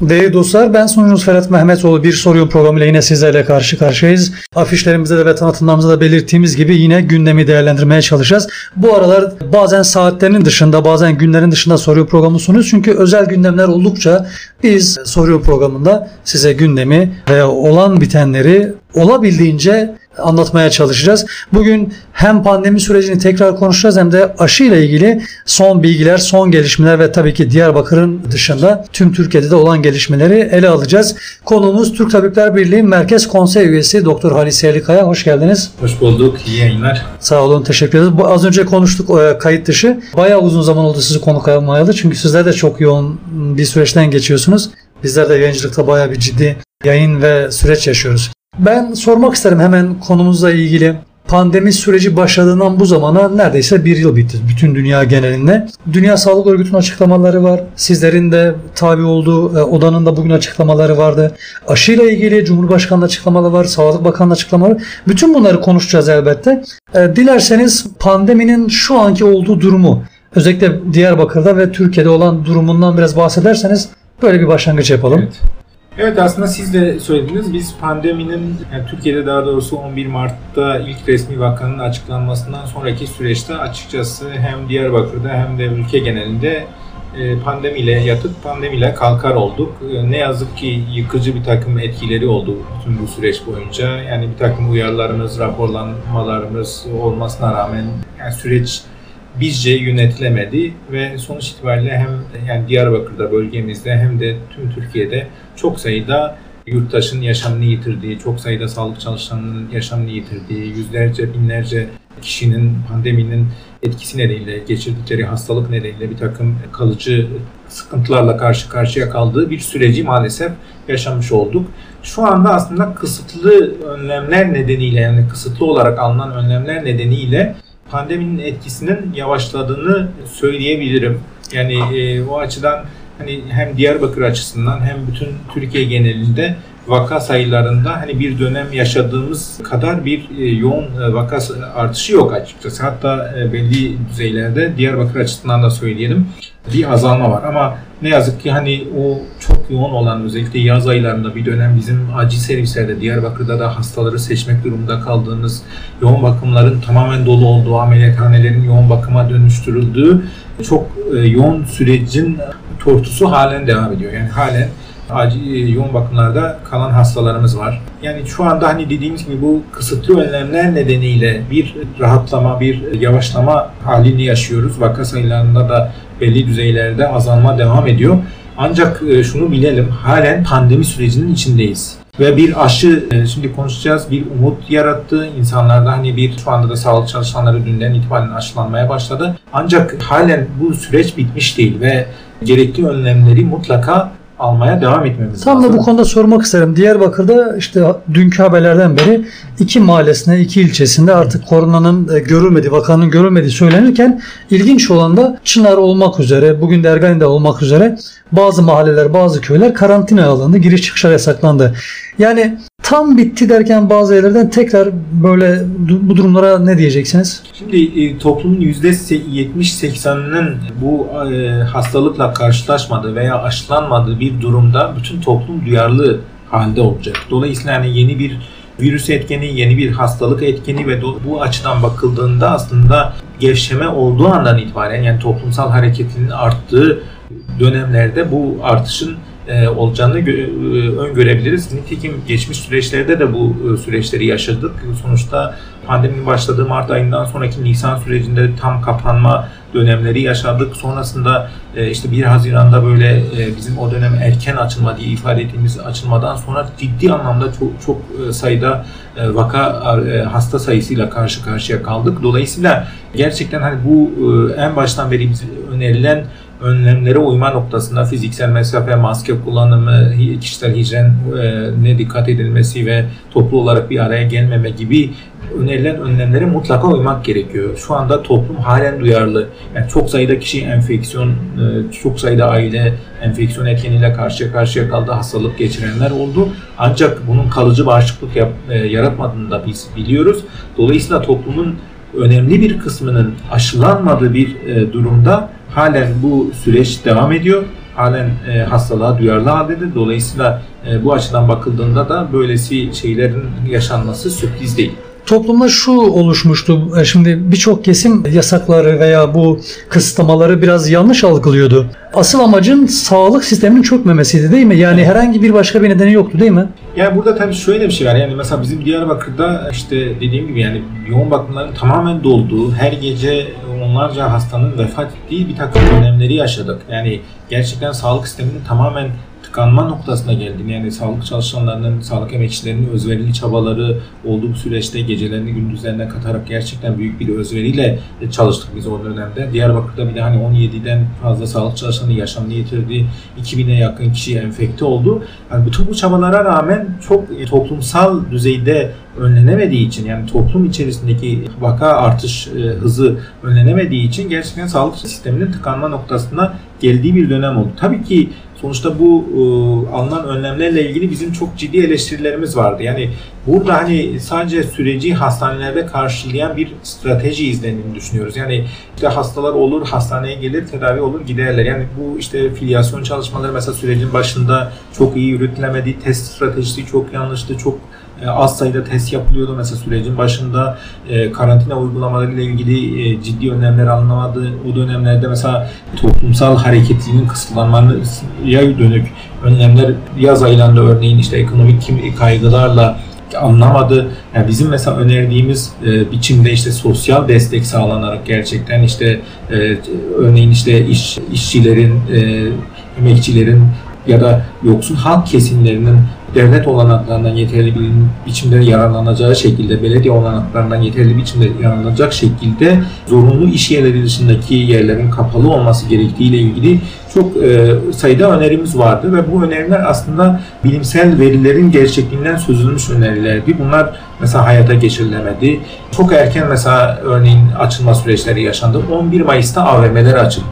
Değerli dostlar ben sunucunuz Ferhat Mehmetoğlu bir soruyor programıyla yine sizlerle karşı karşıyayız. Afişlerimizde de ve tanıtımlarımızda da belirttiğimiz gibi yine gündemi değerlendirmeye çalışacağız. Bu aralar bazen saatlerinin dışında bazen günlerin dışında soruyor programı sunuyoruz. Çünkü özel gündemler oldukça biz soruyor programında size gündemi ve olan bitenleri olabildiğince anlatmaya çalışacağız. Bugün hem pandemi sürecini tekrar konuşacağız hem de aşı ile ilgili son bilgiler, son gelişmeler ve tabii ki Diyarbakır'ın dışında tüm Türkiye'de de olan gelişmeleri ele alacağız. Konuğumuz Türk Tabipler Birliği Merkez Konsey Üyesi Doktor Halis Yerlikaya. Hoş geldiniz. Hoş bulduk. İyi yayınlar. Sağ olun. Teşekkür ederiz. Az önce konuştuk e, kayıt dışı. Bayağı uzun zaman oldu sizi konuk almayalı. Çünkü sizler de çok yoğun bir süreçten geçiyorsunuz. Bizler de yayıncılıkta bayağı bir ciddi yayın ve süreç yaşıyoruz. Ben sormak isterim hemen konumuzla ilgili. Pandemi süreci başladığından bu zamana neredeyse bir yıl bitti bütün dünya genelinde. Dünya Sağlık Örgütü'nün açıklamaları var. Sizlerin de tabi olduğu e, odanın da bugün açıklamaları vardı. Aşıyla ilgili Cumhurbaşkanı'nın açıklamaları var, Sağlık Bakanı'nın açıklamaları var. Bütün bunları konuşacağız elbette. E, dilerseniz pandeminin şu anki olduğu durumu, özellikle Diyarbakır'da ve Türkiye'de olan durumundan biraz bahsederseniz böyle bir başlangıç yapalım. Evet. Evet aslında siz de söylediniz. Biz pandeminin yani Türkiye'de daha doğrusu 11 Mart'ta ilk resmi vakanın açıklanmasından sonraki süreçte açıkçası hem Diyarbakır'da hem de ülke genelinde e, pandemiyle yatıp pandemiyle kalkar olduk. E, ne yazık ki yıkıcı bir takım etkileri oldu bütün bu süreç boyunca. Yani bir takım uyarılarımız, raporlamalarımız olmasına rağmen yani süreç bizce yönetilemedi ve sonuç itibariyle hem yani Diyarbakır'da bölgemizde hem de tüm Türkiye'de çok sayıda yurttaşın yaşamını yitirdiği, çok sayıda sağlık çalışanının yaşamını yitirdiği, yüzlerce, binlerce kişinin pandeminin etkisi nedeniyle, geçirdikleri hastalık nedeniyle bir takım kalıcı sıkıntılarla karşı karşıya kaldığı bir süreci maalesef yaşamış olduk. Şu anda aslında kısıtlı önlemler nedeniyle yani kısıtlı olarak alınan önlemler nedeniyle pandeminin etkisinin yavaşladığını söyleyebilirim. Yani e, o açıdan hani hem Diyarbakır açısından hem bütün Türkiye genelinde vaka sayılarında hani bir dönem yaşadığımız kadar bir e, yoğun e, vaka artışı yok açıkçası. Hatta e, belli düzeylerde Diyarbakır açısından da söyleyelim bir azalma var ama ne yazık ki hani o yoğun olan özellikle yaz aylarında bir dönem bizim acil servislerde Diyarbakır'da da hastaları seçmek durumunda kaldığımız yoğun bakımların tamamen dolu olduğu ameliyathanelerin yoğun bakıma dönüştürüldüğü çok yoğun sürecin tortusu halen devam ediyor. Yani halen acil e, yoğun bakımlarda kalan hastalarımız var. Yani şu anda hani dediğimiz gibi bu kısıtlı önlemler nedeniyle bir rahatlama, bir yavaşlama halini yaşıyoruz. Vaka sayılarında da belli düzeylerde azalma devam ediyor. Ancak e, şunu bilelim, halen pandemi sürecinin içindeyiz. Ve bir aşı, e, şimdi konuşacağız, bir umut yarattı. İnsanlarda hani bir, şu anda da sağlık çalışanları dünden itibaren aşılanmaya başladı. Ancak halen bu süreç bitmiş değil ve gerekli önlemleri mutlaka almaya devam etmemiz Tam lazım. da bu konuda sormak isterim. Diyarbakır'da işte dünkü haberlerden beri iki mahallesinde, iki ilçesinde artık koronanın e, görülmediği, vakanın görülmediği söylenirken ilginç olan da Çınar olmak üzere, bugün de Ergani'de olmak üzere bazı mahalleler, bazı köyler karantina alındı. Giriş çıkışlar yasaklandı. Yani tam bitti derken bazı yerlerden tekrar böyle bu durumlara ne diyeceksiniz? Şimdi e, toplumun %70-80'inin bu e, hastalıkla karşılaşmadığı veya aşılanmadığı bir durumda bütün toplum duyarlı halde olacak. Dolayısıyla yani yeni bir virüs etkeni, yeni bir hastalık etkeni ve bu açıdan bakıldığında aslında gevşeme olduğu andan itibaren yani toplumsal hareketin arttığı dönemlerde bu artışın e, olacağını gö- e, öngörebiliriz. Nitekim geçmiş süreçlerde de bu e, süreçleri yaşadık. Sonuçta pandeminin başladığı Mart ayından sonraki Nisan sürecinde tam kapanma dönemleri yaşadık. Sonrasında işte 1 Haziran'da böyle bizim o dönem erken açılma diye ifade ettiğimiz açılmadan sonra ciddi anlamda çok çok sayıda vaka hasta sayısıyla karşı karşıya kaldık. Dolayısıyla gerçekten hani bu en baştan beri önerilen önlemlere uyma noktasında fiziksel mesafe, maske kullanımı, kişisel hijyen ne dikkat edilmesi ve toplu olarak bir araya gelmeme gibi önerilen önlemlere mutlaka uymak gerekiyor. Şu anda toplum halen duyarlı. Yani çok sayıda kişi enfeksiyon, çok sayıda aile enfeksiyon etkeniyle karşıya karşıya kaldı, hastalık geçirenler oldu. Ancak bunun kalıcı bağışıklık yap, yaratmadığını da biz biliyoruz. Dolayısıyla toplumun önemli bir kısmının aşılanmadığı bir durumda halen bu süreç devam ediyor. halen e, hastalığa duyarlı haldedir. Dolayısıyla e, bu açıdan bakıldığında da böylesi şeylerin yaşanması sürpriz değil. Toplumda şu oluşmuştu. e, Şimdi birçok kesim yasakları veya bu kısıtlamaları biraz yanlış algılıyordu. Asıl amacın sağlık sisteminin çökmemesiydi değil mi? Yani herhangi bir başka bir nedeni yoktu değil mi? Yani burada tabii şöyle bir şey var. Yani mesela bizim Diyarbakır'da işte dediğim gibi yani yoğun bakımların tamamen dolduğu, her gece onlarca hastanın vefat ettiği bir takım dönemleri yaşadık. Yani gerçekten sağlık sisteminin tamamen tıkanma noktasına geldiğini yani sağlık çalışanlarının, sağlık emekçilerinin özverili çabaları olduğu süreçte gecelerini gündüzlerine katarak gerçekten büyük bir özveriyle çalıştık biz o dönemde. Diyarbakır'da bir de hani 17'den fazla sağlık çalışanı yaşamını yitirdi. 2000'e yakın kişi enfekte oldu. Yani bütün bu çabalara rağmen çok toplumsal düzeyde önlenemediği için yani toplum içerisindeki vaka artış e, hızı önlenemediği için gerçekten sağlık sisteminin tıkanma noktasına geldiği bir dönem oldu. Tabii ki sonuçta bu e, alınan önlemlerle ilgili bizim çok ciddi eleştirilerimiz vardı. Yani burada hani sadece süreci hastanelerde karşılayan bir strateji izlendiğini düşünüyoruz. Yani işte hastalar olur, hastaneye gelir, tedavi olur, giderler. Yani bu işte filyasyon çalışmaları mesela sürecin başında çok iyi yürütülemedi, test stratejisi çok yanlıştı, çok e, az sayıda test yapılıyordu. Mesela sürecin başında e, karantina uygulamaları ile ilgili e, ciddi önlemler alınamadı. O dönemlerde mesela toplumsal hareketliliğin kısıtlanmaya dönük önlemler yaz aylarında örneğin işte ekonomik kaygılarla anlamadı. Yani bizim mesela önerdiğimiz e, biçimde işte sosyal destek sağlanarak gerçekten işte e, örneğin işte iş işçilerin, e, emekçilerin ya da yoksul halk kesimlerinin devlet olanaklarından yeterli bir biçimde yararlanacağı şekilde, belediye olanaklarından yeterli biçimde yararlanacak şekilde zorunlu iş yerleri dışındaki yerlerin kapalı olması gerektiği ile ilgili çok e, sayıda önerimiz vardı ve bu öneriler aslında bilimsel verilerin gerçekliğinden sözülmüş önerilerdi. Bunlar mesela hayata geçirilemedi. Çok erken mesela örneğin açılma süreçleri yaşandı. 11 Mayıs'ta AVM'ler açıldı.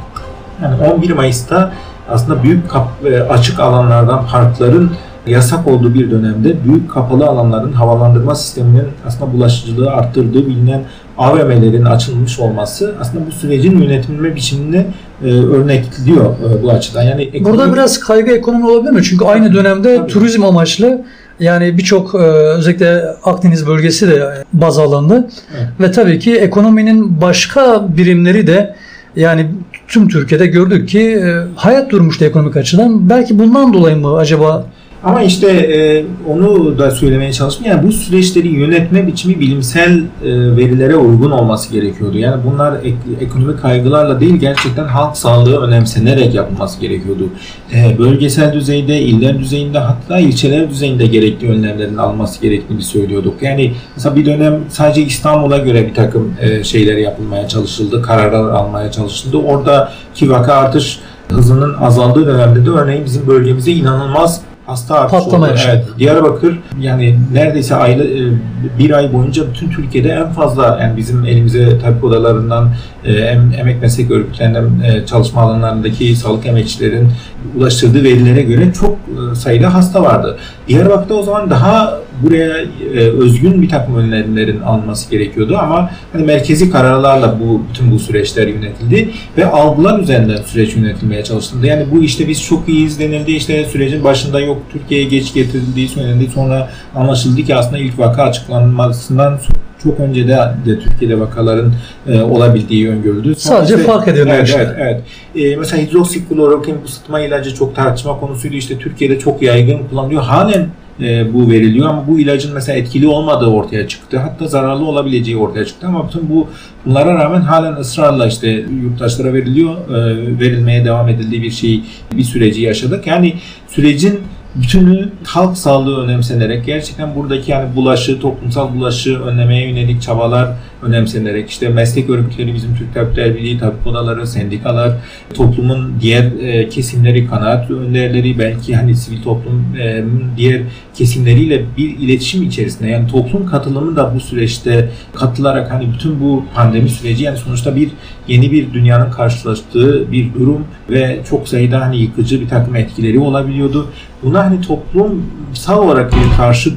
Yani 11 Mayıs'ta aslında büyük kap, e, açık alanlardan parkların yasak olduğu bir dönemde büyük kapalı alanların havalandırma sisteminin aslında bulaşıcılığı arttırdığı bilinen AVM'lerin açılmış olması aslında bu sürecin yönetilme biçimini e, örnekliyor e, bu açıdan. Yani ekonomi... Burada biraz kaygı ekonomi olabilir mi? Çünkü aynı dönemde Tabii. turizm amaçlı yani birçok e, özellikle Akdeniz bölgesi de baz alındı. Evet. Ve tabii ki ekonominin başka birimleri de yani tüm Türkiye'de gördük ki e, hayat durmuştu ekonomik açıdan. Belki bundan dolayı mı acaba ama işte e, onu da söylemeye çalıştım. Yani bu süreçleri yönetme biçimi bilimsel e, verilere uygun olması gerekiyordu. Yani bunlar ek, ekonomik kaygılarla değil gerçekten halk sağlığı önemsenerek yapılması gerekiyordu. E, bölgesel düzeyde, iller düzeyinde hatta ilçeler düzeyinde gerekli önlemlerin alması gerektiğini söylüyorduk. Yani mesela bir dönem sadece İstanbul'a göre bir takım e, şeyler yapılmaya çalışıldı, kararlar almaya çalışıldı. Oradaki vaka artış hızının azaldığı dönemde de örneğin bizim bölgemizde inanılmaz hasta artışı Patlama oldu. Evet. Diyarbakır yani neredeyse aylı e, bir ay boyunca bütün Türkiye'de en fazla yani bizim elimize tabip odalarından e, emek meslek örgütlerinden e, çalışma alanlarındaki sağlık emekçilerin ulaştırdığı verilere göre çok sayıda hasta vardı. Diyarbakır'da o zaman daha buraya özgün bir takım önlemlerin alınması gerekiyordu ama hani merkezi kararlarla bu bütün bu süreçler yönetildi ve algılar üzerinden süreç yönetilmeye çalışıldı. Yani bu işte biz çok iyi izlenildi işte sürecin başında yok Türkiye'ye geç getirildiği söylendi sonra anlaşıldı ki aslında ilk vaka açıklanmasından çok önce de, de Türkiye'de vakaların e, olabildiği öngörüldü. Sadece işte, fark edilmiyor evet, Evet, evet. E, mesela hidroksiklorokin ısıtma ilacı çok tartışma konusuydu. İşte Türkiye'de çok yaygın kullanılıyor. Halen e, bu veriliyor ama bu ilacın mesela etkili olmadığı ortaya çıktı. Hatta zararlı olabileceği ortaya çıktı ama bütün bu bunlara rağmen halen ısrarla işte yurttaşlara veriliyor. E, verilmeye devam edildiği bir şey bir süreci yaşadık. Yani sürecin bütünü halk sağlığı önemsenerek gerçekten buradaki yani bulaşı, toplumsal bulaşı önlemeye yönelik çabalar önemsenerek işte meslek örgütleri bizim Türk Tabipler Birliği, tabip odaları, sendikalar, toplumun diğer e, kesimleri, kanaat önderleri, belki hani sivil toplum e, diğer kesimleriyle bir iletişim içerisinde yani toplum katılımı da bu süreçte katılarak hani bütün bu pandemi süreci yani sonuçta bir yeni bir dünyanın karşılaştığı bir durum ve çok sayıda hani yıkıcı bir takım etkileri olabiliyordu. Buna hani toplumsal olarak bir karşı e,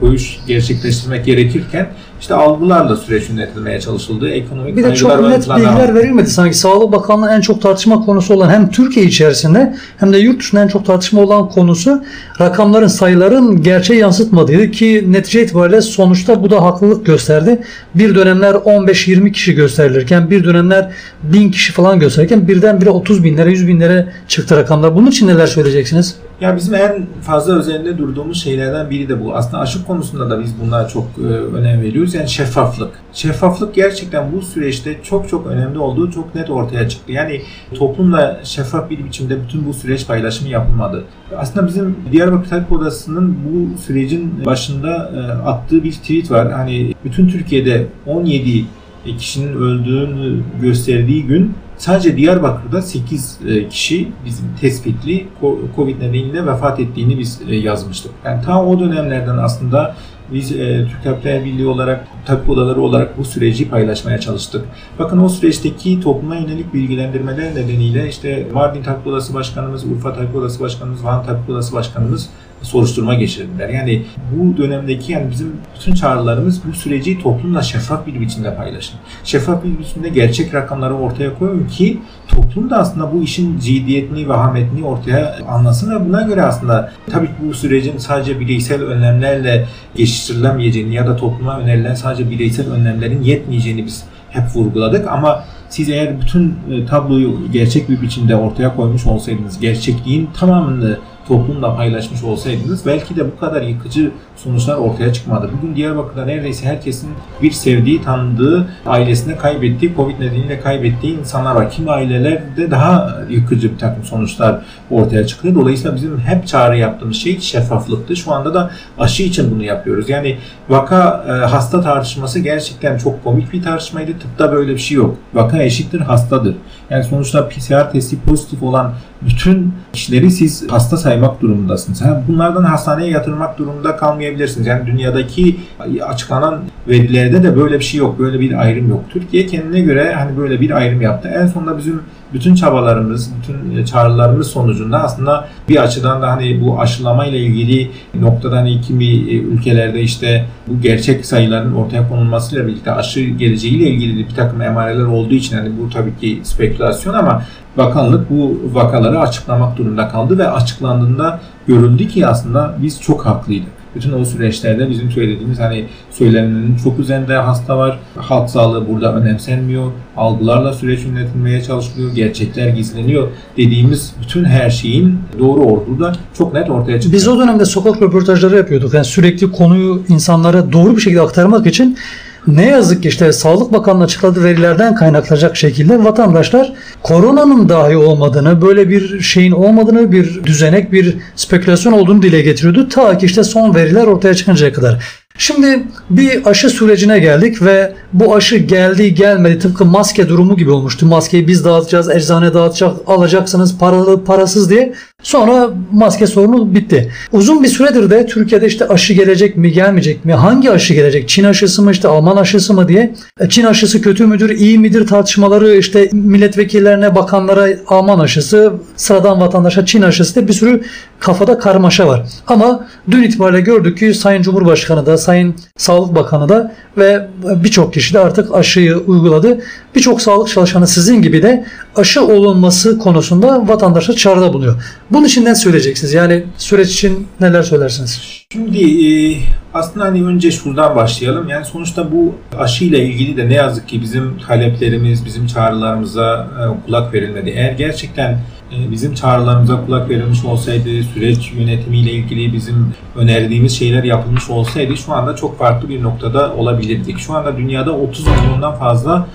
koyuş gerçekleştirmek gerekirken işte algılarla süreç yönetilmeye çalışıldı. Ekonomik Bir de çok net bilgiler verilmedi. Sanki Sağlık Bakanlığı en çok tartışma konusu olan hem Türkiye içerisinde hem de yurt dışında en çok tartışma olan konusu rakamların, sayıların gerçeği yansıtmadığıydı ki netice itibariyle sonuçta bu da haklılık gösterdi. Bir dönemler 15-20 kişi gösterilirken bir dönemler 1000 kişi falan gösterirken birdenbire 30 binlere 100 binlere çıktı rakamlar. Bunun için neler söyleyeceksiniz? Ya bizim en fazla üzerinde durduğumuz şeylerden biri de bu. Aslında aşı konusunda da biz bunlara çok e, önem veriyoruz. Yani şeffaflık. Şeffaflık gerçekten bu süreçte çok çok önemli olduğu çok net ortaya çıktı. Yani toplumla şeffaf bir biçimde bütün bu süreç paylaşımı yapılmadı. Aslında bizim Diyarbakır Tabip Odası'nın bu sürecin başında e, attığı bir tweet var. Hani bütün Türkiye'de 17 kişinin öldüğünü gösterdiği gün sadece Diyarbakır'da 8 e, kişi bizim tespitli Covid nedeniyle vefat ettiğini biz e, yazmıştık. Yani ta o dönemlerden aslında biz e, Türk Tabipler Birliği olarak, tabip odaları olarak bu süreci paylaşmaya çalıştık. Bakın o süreçteki topluma yönelik bilgilendirmeler nedeniyle işte Mardin Tabip Odası Başkanımız, Urfa Tabip Odası Başkanımız, Van Tabip Odası Başkanımız soruşturma geçirdiler. Yani bu dönemdeki yani bizim bütün çağrılarımız bu süreci toplumla şeffaf bir biçimde paylaşın. Şeffaf bir biçimde gerçek rakamları ortaya koyun ki toplum da aslında bu işin ciddiyetini ve hametini ortaya anlasın ve buna göre aslında tabii ki bu sürecin sadece bireysel önlemlerle geçiştirilemeyeceğini ya da topluma önerilen sadece bireysel önlemlerin yetmeyeceğini biz hep vurguladık ama siz eğer bütün e, tabloyu gerçek bir biçimde ortaya koymuş olsaydınız, gerçekliğin tamamını toplumla paylaşmış olsaydınız belki de bu kadar yıkıcı sonuçlar ortaya çıkmadı. Bugün Diyarbakır'da neredeyse herkesin bir sevdiği, tanıdığı, ailesinde kaybettiği, Covid nedeniyle kaybettiği insanlar var. Kimi ailelerde daha yıkıcı bir takım sonuçlar ortaya çıktı. Dolayısıyla bizim hep çağrı yaptığımız şey şeffaflıktı. Şu anda da aşı için bunu yapıyoruz. Yani vaka e, hasta tartışması gerçekten çok komik bir tartışmaydı. Tıpta böyle bir şey yok. Vaka eşittir hastadır. Yani sonuçta PCR testi pozitif olan bütün kişileri siz hasta saymak durumundasınız. bunlardan hastaneye yatırmak durumunda kalmayabilirsiniz. Yani dünyadaki açıklanan verilerde de böyle bir şey yok. Böyle bir ayrım yok. Türkiye kendine göre hani böyle bir ayrım yaptı. En sonunda bizim bütün çabalarımız, bütün çağrılarımız sonucunda aslında bir açıdan da hani bu aşılama ile ilgili noktada hani kimi e, ülkelerde işte bu gerçek sayıların ortaya konulmasıyla birlikte aşı geleceğiyle ilgili bir takım emareler olduğu için hani bu tabii ki spekülasyon ama bakanlık bu vakaları açıklamak durumunda kaldı ve açıklandığında görüldü ki aslında biz çok haklıydık. Bütün o süreçlerde bizim söylediğimiz hani söylenenin çok üzerinde hasta var. Halk sağlığı burada önemsenmiyor. Algılarla süreç yönetilmeye çalışılıyor. Gerçekler gizleniyor. Dediğimiz bütün her şeyin doğru olduğu da çok net ortaya çıktı. Biz o dönemde sokak röportajları yapıyorduk. Yani sürekli konuyu insanlara doğru bir şekilde aktarmak için ne yazık ki işte Sağlık Bakanlığı açıkladığı verilerden kaynaklanacak şekilde vatandaşlar koronanın dahi olmadığını, böyle bir şeyin olmadığını, bir düzenek, bir spekülasyon olduğunu dile getiriyordu. Ta ki işte son veriler ortaya çıkıncaya kadar. Şimdi bir aşı sürecine geldik ve bu aşı geldi gelmedi tıpkı maske durumu gibi olmuştu. Maskeyi biz dağıtacağız, eczane dağıtacak, alacaksınız paralı parasız diye. Sonra maske sorunu bitti. Uzun bir süredir de Türkiye'de işte aşı gelecek mi gelmeyecek mi? Hangi aşı gelecek? Çin aşısı mı işte Alman aşısı mı diye. E, Çin aşısı kötü müdür, iyi midir tartışmaları işte milletvekillerine, bakanlara Alman aşısı, sıradan vatandaşa Çin aşısı diye bir sürü kafada karmaşa var. Ama dün itibariyle gördük ki Sayın Cumhurbaşkanı da, Sayın Sağlık Bakanı da ve birçok kişi de artık aşıyı uyguladı. Birçok sağlık çalışanı sizin gibi de aşı olunması konusunda vatandaşa çağrıda bulunuyor. Bunun için ne söyleyeceksiniz? Yani süreç için neler söylersiniz? Şimdi e, aslında hani önce şuradan başlayalım. Yani sonuçta bu aşıyla ilgili de ne yazık ki bizim taleplerimiz, bizim çağrılarımıza e, kulak verilmedi. Eğer gerçekten e, bizim çağrılarımıza kulak verilmiş olsaydı, süreç yönetimiyle ilgili bizim önerdiğimiz şeyler yapılmış olsaydı şu anda çok farklı bir noktada olabilirdik. Şu anda dünyada 30 milyondan fazla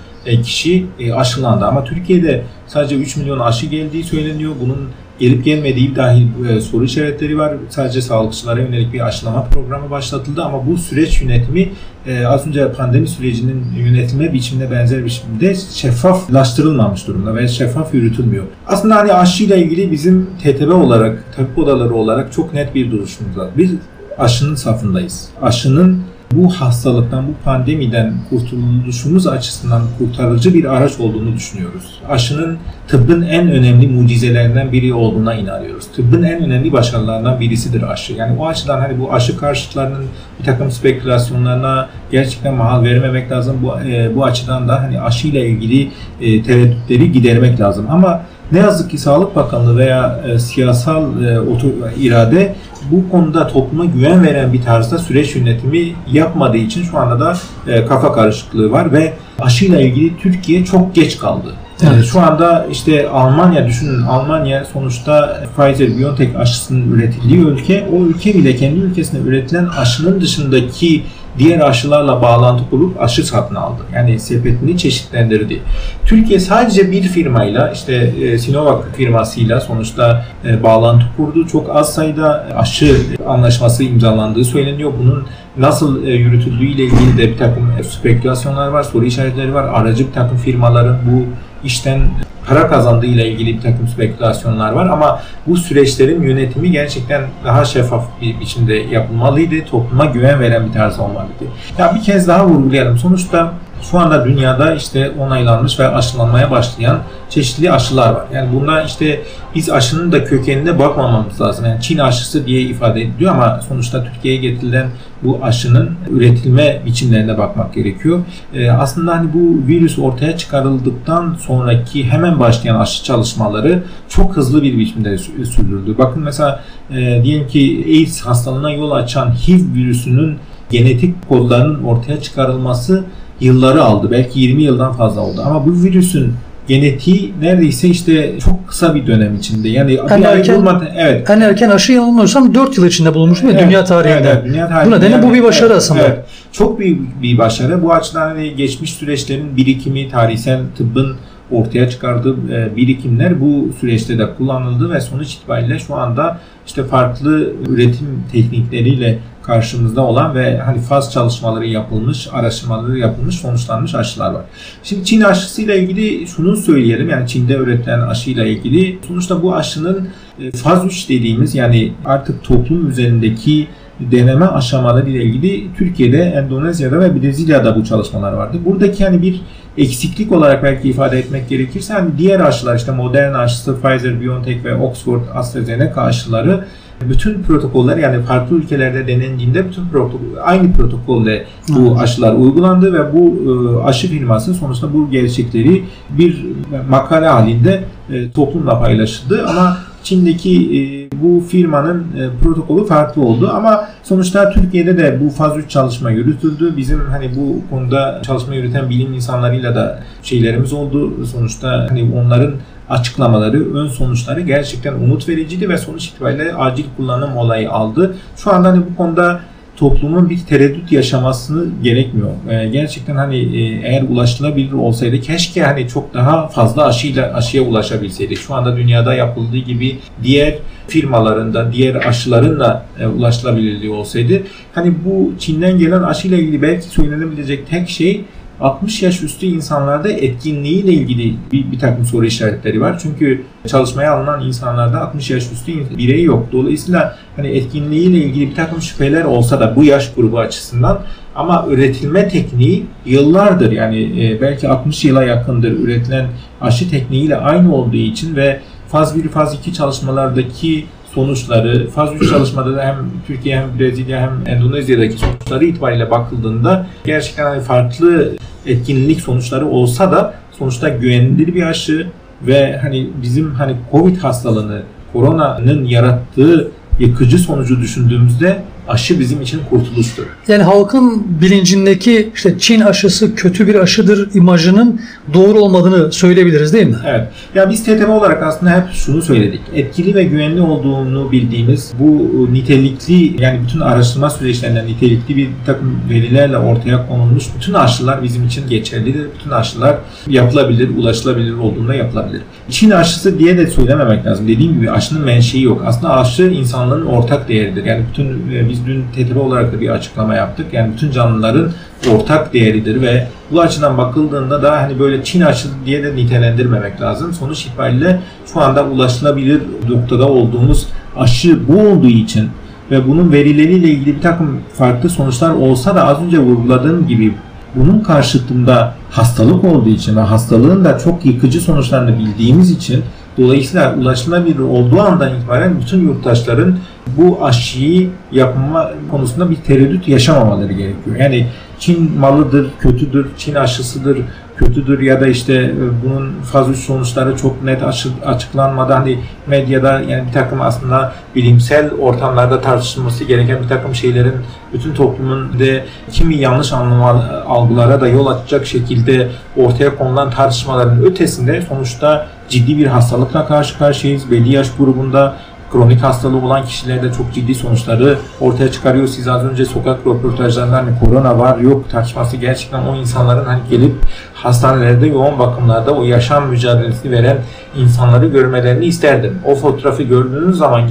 kişi aşılandı ama Türkiye'de sadece 3 milyon aşı geldiği söyleniyor. Bunun gelip gelmediği dahil e, soru işaretleri var. Sadece sağlıkçılara yönelik bir aşılama programı başlatıldı ama bu süreç yönetimi e, az önce pandemi sürecinin yönetime biçimine benzer biçimde şeffaflaştırılmamış durumda ve şeffaf yürütülmüyor. Aslında hani aşıyla ilgili bizim TTB olarak, tabip odaları olarak çok net bir duruşumuz var. Biz aşının safındayız. Aşının bu hastalıktan, bu pandemiden kurtuluşumuz açısından kurtarıcı bir araç olduğunu düşünüyoruz. Aşının tıbbın en önemli mucizelerinden biri olduğuna inanıyoruz. Tıbbın en önemli başarılarından birisidir aşı. Yani o açıdan hani bu aşı karşıtlarının bir takım spekülasyonlarına gerçekten mahal vermemek lazım. Bu, e, bu açıdan da hani aşıyla ilgili e, tereddütleri gidermek lazım. Ama ne yazık ki Sağlık Bakanlığı veya e, siyasal e, otor, irade bu konuda topluma güven veren bir tarzda süreç yönetimi yapmadığı için şu anda da e, kafa karışıklığı var ve aşıyla ilgili Türkiye çok geç kaldı. Evet. Şu anda işte Almanya düşünün Almanya sonuçta Pfizer-BioNTech aşısının üretildiği ülke. O ülke bile kendi ülkesinde üretilen aşının dışındaki diğer aşılarla bağlantı kurup aşı satın aldı. Yani sepetini çeşitlendirdi. Türkiye sadece bir firmayla işte e, Sinovac firmasıyla sonuçta e, bağlantı kurdu. Çok az sayıda aşı anlaşması imzalandığı söyleniyor. Bunun nasıl e, yürütüldüğü ile ilgili de bir takım spekülasyonlar var, soru işaretleri var. Aracı bir takım firmaların bu işten para kazandığı ile ilgili bir takım spekülasyonlar var ama bu süreçlerin yönetimi gerçekten daha şeffaf bir biçimde yapılmalıydı. Topluma güven veren bir tarz olmalıydı. Ya bir kez daha vurgulayalım. Sonuçta şu anda dünyada işte onaylanmış ve aşılanmaya başlayan çeşitli aşılar var. Yani bunlar işte biz aşının da kökenine bakmamamız lazım. Yani Çin aşısı diye ifade ediliyor ama sonuçta Türkiye'ye getirilen bu aşının üretilme biçimlerine bakmak gerekiyor. Ee, aslında hani bu virüs ortaya çıkarıldıktan sonraki hemen başlayan aşı çalışmaları çok hızlı bir biçimde sürdürüldü. Bakın mesela e, diyelim ki AIDS hastalığına yol açan HIV virüsünün genetik kodlarının ortaya çıkarılması yılları aldı. Belki 20 yıldan fazla oldu. Ama bu virüsün genetiği neredeyse işte çok kısa bir dönem içinde. Yani en erken, bulmadan, evet. En erken aşı yanılmıyorsam 4 yıl içinde bulunmuş mu evet, dünya tarihinde? Evet, dünya tarihinde. Bu nedenle yani, bu bir başarı evet, aslında. Evet, çok büyük bir başarı. Bu açıdan hani geçmiş süreçlerin birikimi, tarihsel tıbbın ortaya çıkardığı e, birikimler bu süreçte de kullanıldı ve sonuç itibariyle şu anda işte farklı üretim teknikleriyle karşımızda olan ve hani faz çalışmaları yapılmış, araştırmaları yapılmış, sonuçlanmış aşılar var. Şimdi Çin aşısıyla ilgili şunu söyleyelim. Yani Çin'de üretilen aşıyla ilgili sonuçta bu aşının e, faz 3 dediğimiz yani artık toplum üzerindeki deneme aşamaları ile ilgili Türkiye'de, Endonezya'da ve Brezilya'da bu çalışmalar vardı. Buradaki hani bir eksiklik olarak belki ifade etmek gerekirse hani diğer aşılar işte Moderna aşısı, Pfizer, BioNTech ve Oxford AstraZeneca aşıları bütün protokoller yani farklı ülkelerde denendiğinde bütün protokol, aynı protokolle bu aşılar uygulandı ve bu e, aşı firması sonuçta bu gerçekleri bir makale halinde e, toplumla paylaşıldı. Ama Çin'deki e, bu firmanın e, protokolü farklı oldu ama sonuçta Türkiye'de de bu faz 3 çalışma yürütüldü. Bizim hani bu konuda çalışma yürüten bilim insanlarıyla da şeylerimiz oldu. Sonuçta hani onların açıklamaları, ön sonuçları gerçekten umut vericiydi ve sonuç itibariyle acil kullanım olayı aldı. Şu anda hani bu konuda toplumun bir tereddüt yaşamasını gerekmiyor. Ee, gerçekten hani e, eğer ulaşılabilir olsaydı keşke hani çok daha fazla aşıyla aşıya ulaşabilseydik. Şu anda dünyada yapıldığı gibi diğer firmalarında, diğer aşıların da e, ulaşılabilirliği olsaydı. Hani bu Çin'den gelen aşıyla ilgili belki söylenebilecek tek şey 60 yaş üstü insanlarda etkinliğiyle ilgili bir, bir takım soru işaretleri var. Çünkü çalışmaya alınan insanlarda 60 yaş üstü birey yok. Dolayısıyla hani etkinliğiyle ilgili bir takım şüpheler olsa da bu yaş grubu açısından ama üretilme tekniği yıllardır yani e, belki 60 yıla yakındır üretilen aşı tekniğiyle aynı olduğu için ve faz 1 faz 2 çalışmalardaki sonuçları, faz 3 çalışmada da hem Türkiye hem Brezilya hem Endonezya'daki sonuçları itibariyle bakıldığında gerçekten hani farklı etkinlik sonuçları olsa da sonuçta güvenilir bir aşı ve hani bizim hani Covid hastalığını, koronanın yarattığı yıkıcı sonucu düşündüğümüzde aşı bizim için kurtuluştur. Yani halkın bilincindeki işte Çin aşısı kötü bir aşıdır imajının doğru olmadığını söyleyebiliriz değil mi? Evet. Ya biz TTB olarak aslında hep şunu söyledik. Etkili ve güvenli olduğunu bildiğimiz bu nitelikli yani bütün araştırma süreçlerinden nitelikli bir takım verilerle ortaya konulmuş bütün aşılar bizim için geçerlidir. Bütün aşılar yapılabilir, ulaşılabilir olduğunda yapılabilir. Çin aşısı diye de söylememek lazım. Dediğim gibi aşının menşei yok. Aslında aşı insanların ortak değeridir. Yani bütün e, biz biz dün TTB olarak da bir açıklama yaptık. Yani bütün canlıların ortak değeridir ve bu açıdan bakıldığında da hani böyle Çin aşı diye de nitelendirmemek lazım. Sonuç itibariyle şu anda ulaşılabilir noktada olduğumuz aşı bu olduğu için ve bunun verileriyle ilgili bir takım farklı sonuçlar olsa da az önce vurguladığım gibi bunun karşıtında hastalık olduğu için ve hastalığın da çok yıkıcı sonuçlarını bildiğimiz için dolayısıyla ulaşılabilir olduğu andan itibaren bütün yurttaşların bu aşıyı yapma konusunda bir tereddüt yaşamamaları gerekiyor. Yani Çin malıdır, kötüdür, Çin aşısıdır, kötüdür ya da işte e, bunun faz 3 sonuçları çok net açıklanmadan hani medyada yani bir takım aslında bilimsel ortamlarda tartışılması gereken bir takım şeylerin bütün toplumun de kimi yanlış anlama algılara da yol açacak şekilde ortaya konulan tartışmaların ötesinde sonuçta ciddi bir hastalıkla karşı karşıyayız. Belli yaş grubunda kronik hastalığı olan kişilerde çok ciddi sonuçları ortaya çıkarıyor. Siz az önce sokak röportajlarında hani korona var yok tartışması gerçekten o insanların hani gelip hastanelerde yoğun bakımlarda o yaşam mücadelesi veren insanları görmelerini isterdim. O fotoğrafı gördüğünüz zaman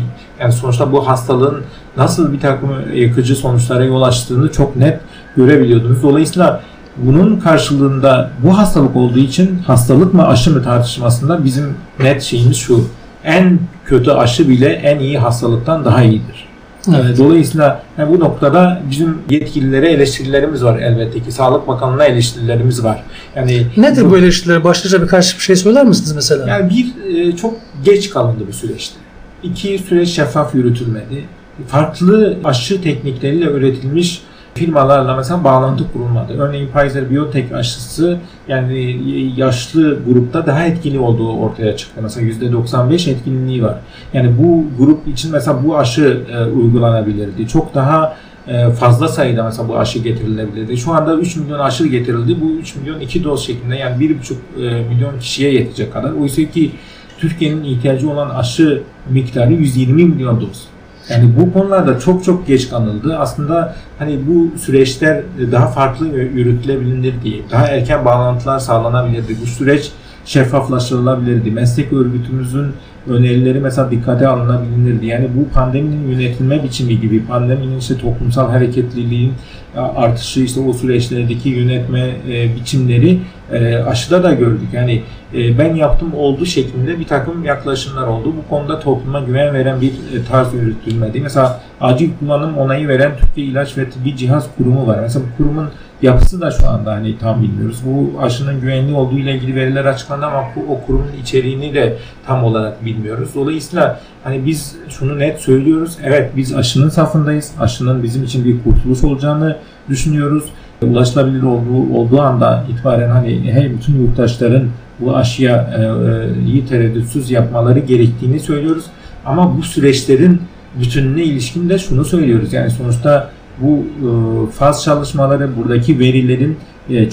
yani sonuçta bu hastalığın nasıl bir takım yıkıcı sonuçlara yol açtığını çok net görebiliyordunuz. Dolayısıyla bunun karşılığında bu hastalık olduğu için hastalık mı aşı mı tartışmasında bizim net şeyimiz şu en kötü aşı bile en iyi hastalıktan daha iyidir. Evet. Dolayısıyla yani bu noktada bizim yetkililere eleştirilerimiz var elbette ki. Sağlık Bakanlığı'na eleştirilerimiz var. Yani Nedir bu, bu eleştiriler? Başlıca birkaç bir şey söyler misiniz mesela? Yani bir e, çok geç kalındı bu süreçte. İki süreç şeffaf yürütülmedi. Farklı aşı teknikleriyle üretilmiş firmalarla mesela bağlantı kurulmadı. Örneğin Pfizer Biotech aşısı yani yaşlı grupta daha etkili olduğu ortaya çıktı. Mesela %95 etkinliği var. Yani bu grup için mesela bu aşı e, uygulanabilirdi. Çok daha e, fazla sayıda mesela bu aşı getirilebilirdi. Şu anda 3 milyon aşı getirildi. Bu 3 milyon 2 doz şeklinde yani 1,5 e, milyon kişiye yetecek kadar. Oysa ki Türkiye'nin ihtiyacı olan aşı miktarı 120 milyon doz. Yani bu konularda çok çok geç kanıldı. Aslında hani bu süreçler daha farklı yürütülebilir diye, daha erken bağlantılar sağlanabilirdi. Bu süreç şeffaflaştırılabilirdi. Meslek örgütümüzün önerileri mesela dikkate alınabilirdi. Yani bu pandeminin yönetilme biçimi gibi, pandeminin işte toplumsal hareketliliğin artışı, işte o süreçlerdeki yönetme e, biçimleri e, aşıda da gördük. Yani e, ben yaptım oldu şeklinde bir takım yaklaşımlar oldu. Bu konuda topluma güven veren bir e, tarz yürütülmedi. Mesela acil kullanım onayı veren Türkiye İlaç ve Tıbbi Cihaz Kurumu var. Mesela bu kurumun yapısı da şu anda hani tam bilmiyoruz. Bu aşının güvenli olduğu ile ilgili veriler açıklandı ama bu, o kurumun içeriğini de tam olarak bilmiyoruz. Dolayısıyla hani biz şunu net söylüyoruz. Evet biz aşının safındayız. Aşının bizim için bir kurtuluş olacağını düşünüyoruz. Ulaşılabilir olduğu, olduğu anda itibaren hani her bütün yurttaşların bu aşıya e, e, iyi tereddütsüz yapmaları gerektiğini söylüyoruz. Ama bu süreçlerin bütününe ilişkin de şunu söylüyoruz. Yani sonuçta bu e, faz çalışmaları buradaki verilerin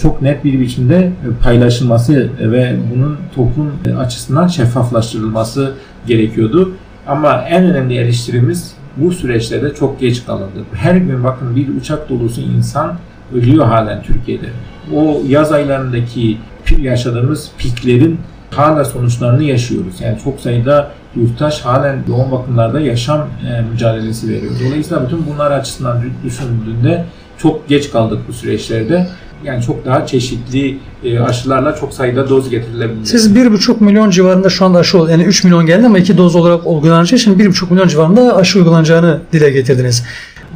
çok net bir biçimde paylaşılması ve bunun toplum açısından şeffaflaştırılması gerekiyordu. Ama en önemli eleştirimiz bu süreçlerde çok geç kalındı. Her gün bakın bir uçak dolusu insan ölüyor halen Türkiye'de. O yaz aylarındaki yaşadığımız piklerin hala sonuçlarını yaşıyoruz. Yani çok sayıda yurttaş halen yoğun bakımlarda yaşam e, mücadelesi veriyor. Dolayısıyla bütün bunlar açısından düşünüldüğünde çok geç kaldık bu süreçlerde. Yani çok daha çeşitli e, aşılarla çok sayıda doz getirilebilir. Siz 1,5 milyon civarında şu anda aşı yani 3 milyon geldi ama 2 doz olarak uygulanacağı için 1,5 milyon civarında aşı uygulanacağını dile getirdiniz.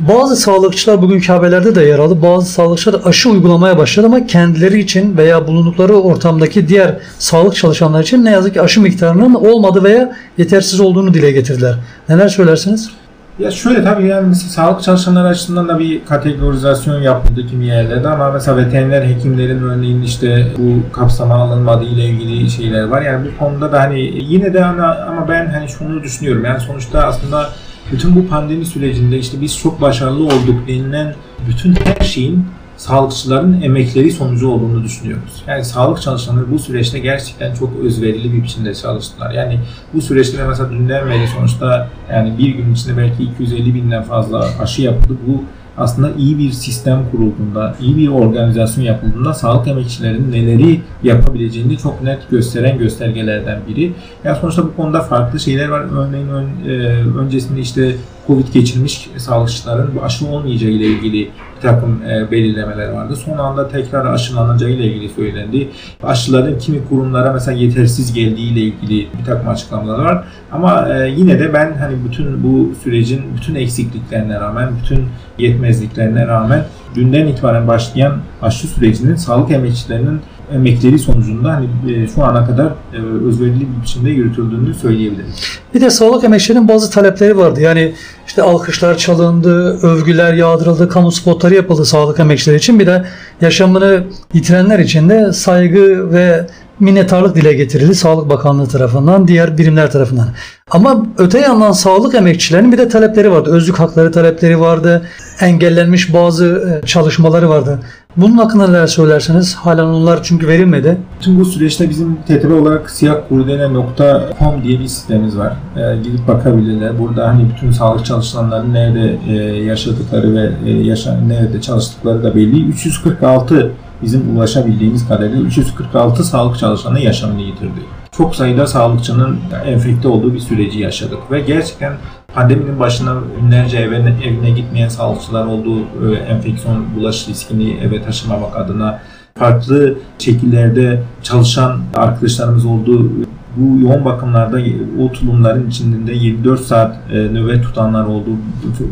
Bazı sağlıkçılar bugünkü haberlerde de yer aldı. Bazı sağlıkçılar aşı uygulamaya başladı ama kendileri için veya bulundukları ortamdaki diğer sağlık çalışanları için ne yazık ki aşı miktarının olmadı veya yetersiz olduğunu dile getirdiler. Neler söylersiniz? Ya şöyle tabii yani mesela sağlık çalışanları açısından da bir kategorizasyon yapıldı kimi yerlerde ama mesela veteriner hekimlerin örneğin işte bu kapsama alınmadığı ile ilgili şeyler var. Yani bu konuda da hani yine de ama, ama ben hani şunu düşünüyorum. Yani sonuçta aslında bütün bu pandemi sürecinde işte biz çok başarılı olduk denilen bütün her şeyin sağlıkçıların emekleri sonucu olduğunu düşünüyoruz. Yani sağlık çalışanları bu süreçte gerçekten çok özverili bir biçimde çalıştılar. Yani bu süreçte mesela dünden beri sonuçta yani bir gün içinde belki 250 binden fazla aşı yapıldı. Bu aslında iyi bir sistem kurulduğunda, iyi bir organizasyon yapıldığında sağlık emekçilerinin neleri yapabileceğini çok net gösteren göstergelerden biri. Yani sonuçta bu konuda farklı şeyler var. Örneğin ön, e, öncesinde işte Covid geçirmiş sağlıkçıların aşı olmayacağı ile ilgili bir takım e, belirlemeler vardı. Son anda tekrar aşılanacağı ile ilgili söylendi. Aşıların kimi kurumlara mesela yetersiz geldiği ile ilgili bir takım açıklamalar var. Ama e, yine de ben hani bütün bu sürecin bütün eksikliklerine rağmen, bütün yetmezliklerine rağmen dünden itibaren başlayan aşı sürecinin sağlık emekçilerinin emekleri sonucunda hani e, şu ana kadar e, özverili bir biçimde yürütüldüğünü söyleyebiliriz. Bir de sağlık emekçilerinin bazı talepleri vardı. Yani işte alkışlar çalındı, övgüler yağdırıldı, kamu spotları yapıldı sağlık emekçileri için. Bir de yaşamını yitirenler için de saygı ve minnettarlık dile getirildi Sağlık Bakanlığı tarafından, diğer birimler tarafından. Ama öte yandan sağlık emekçilerinin bir de talepleri vardı. Özlük hakları talepleri vardı. Engellenmiş bazı e, çalışmaları vardı. Bunun hakkında neler söylersiniz? Halen onlar çünkü verilmedi. Tüm bu süreçte bizim TTB olarak siyahkurdele.com diye bir sitemiz var. Ee, gidip bakabilirler. Burada hani bütün sağlık çalışanların nerede e, yaşadıkları ve e, yaşa, nerede çalıştıkları da belli. 346 bizim ulaşabildiğimiz kadarıyla 346 sağlık çalışanı yaşamını yitirdi. Çok sayıda sağlıkçının enfekte olduğu bir süreci yaşadık ve gerçekten pandeminin başına binlerce evine, evine gitmeyen sağlıkçılar olduğu e, enfeksiyon bulaş riskini eve taşımamak adına farklı şekillerde çalışan arkadaşlarımız olduğu bu yoğun bakımlarda o tulumların içinde 24 saat e, nöbet tutanlar oldu.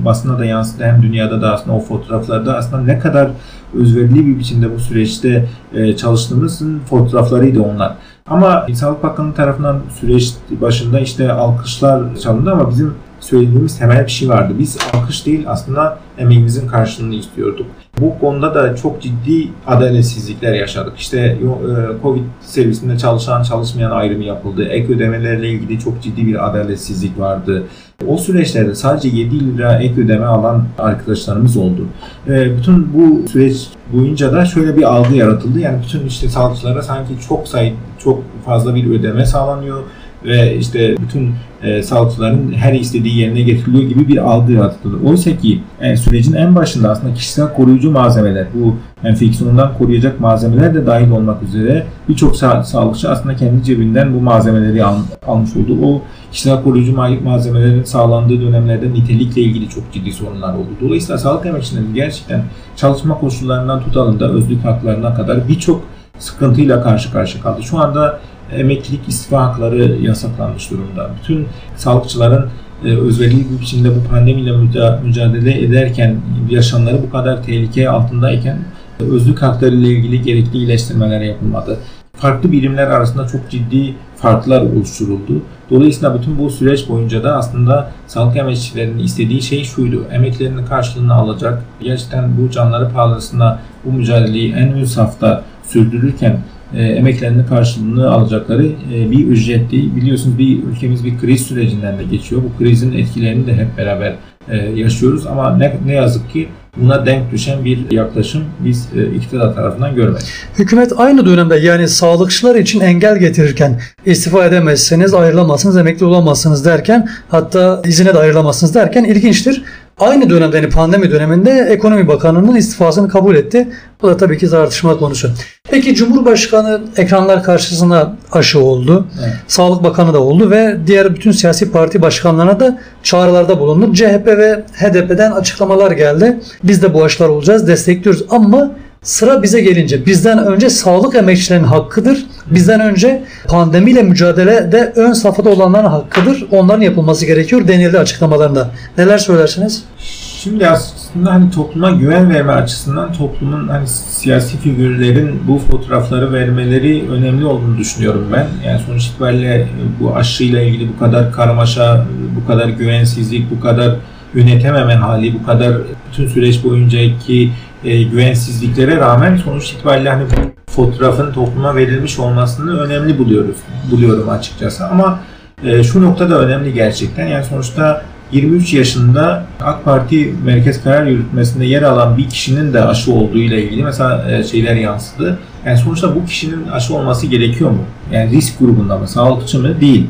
Basına da yansıdı hem dünyada da aslında o fotoğraflarda aslında ne kadar özverili bir biçimde bu süreçte e, çalıştığımızın fotoğraflarıydı onlar. Ama Sağlık Bakanlığı tarafından süreç başında işte alkışlar çalındı ama bizim söylediğimiz temel bir şey vardı. Biz alkış değil aslında emeğimizin karşılığını istiyorduk. Bu konuda da çok ciddi adaletsizlikler yaşadık. İşte e, Covid servisinde çalışan çalışmayan ayrımı yapıldı. Ek ödemelerle ilgili çok ciddi bir adaletsizlik vardı. O süreçlerde sadece 7 lira ek ödeme alan arkadaşlarımız oldu. E, bütün bu süreç boyunca da şöyle bir algı yaratıldı. Yani bütün işte sağlıkçılara sanki çok sayı çok fazla bir ödeme sağlanıyor ve işte bütün e, sağlıkçıların her istediği yerine getiriliyor gibi bir algı yaratıldı. Oysa ki e, sürecin en başında aslında kişisel koruyucu malzemeler, bu enfeksiyondan koruyacak malzemeler de dahil olmak üzere birçok sa- sağlıkçı aslında kendi cebinden bu malzemeleri al- almış oldu. O kişisel koruyucu malzemelerin sağlandığı dönemlerde nitelikle ilgili çok ciddi sorunlar oldu. Dolayısıyla sağlık emekçilerinin gerçekten çalışma koşullarından tutalım da özlük haklarına kadar birçok sıkıntıyla karşı karşıya kaldı. Şu anda emeklilik istifa hakları yasaklanmış durumda. Bütün sağlıkçıların e, özverili bir biçimde bu pandemiyle mücadele ederken yaşamları bu kadar tehlike altındayken özlük hakları ile ilgili gerekli iyileştirmeler yapılmadı. Farklı birimler arasında çok ciddi farklar oluşturuldu. Dolayısıyla bütün bu süreç boyunca da aslında sağlık emekçilerinin istediği şey şuydu. Emeklerinin karşılığını alacak. Gerçekten bu canları pahalısına bu mücadeleyi en üst safta sürdürürken e, emeklerinin karşılığını alacakları e, bir ücretti. Biliyorsunuz bir ülkemiz bir kriz sürecinden de geçiyor. Bu krizin etkilerini de hep beraber e, yaşıyoruz ama ne, ne yazık ki buna denk düşen bir yaklaşım biz e, iktidar tarafından görmedik. Hükümet aynı dönemde yani sağlıkçılar için engel getirirken istifa edemezseniz ayrılamazsınız, emekli olamazsınız derken hatta izine de ayrılamazsınız derken ilginçtir. Aynı dönemde yani pandemi döneminde Ekonomi Bakanı'nın istifasını kabul etti. Bu da tabii ki tartışma konusu. Peki Cumhurbaşkanı ekranlar karşısında aşı oldu. Evet. Sağlık Bakanı da oldu ve diğer bütün siyasi parti başkanlarına da çağrılarda bulundu. CHP ve HDP'den açıklamalar geldi. Biz de bu aşılar olacağız, destekliyoruz ama Sıra bize gelince bizden önce sağlık emekçilerinin hakkıdır. Bizden önce pandemiyle mücadelede ön safhada olanların hakkıdır. Onların yapılması gerekiyor denildi açıklamalarında. Neler söylersiniz? Şimdi aslında hani topluma güven verme açısından toplumun hani siyasi figürlerin bu fotoğrafları vermeleri önemli olduğunu düşünüyorum ben. Yani sonuç itibariyle bu aşıyla ilgili bu kadar karmaşa, bu kadar güvensizlik, bu kadar yönetememe hali, bu kadar bütün süreç boyuncaki e, güvensizliklere rağmen sonuç itibariyle hani bu fotoğrafın topluma verilmiş olmasını önemli buluyoruz. Buluyorum açıkçası ama e, şu noktada önemli gerçekten. Yani sonuçta 23 yaşında AK Parti Merkez Karar Yürütmesi'nde yer alan bir kişinin de aşı olduğu ile ilgili mesela e, şeyler yansıdı. Yani sonuçta bu kişinin aşı olması gerekiyor mu? Yani risk grubunda mı? Sağlıkçı mı? Değil.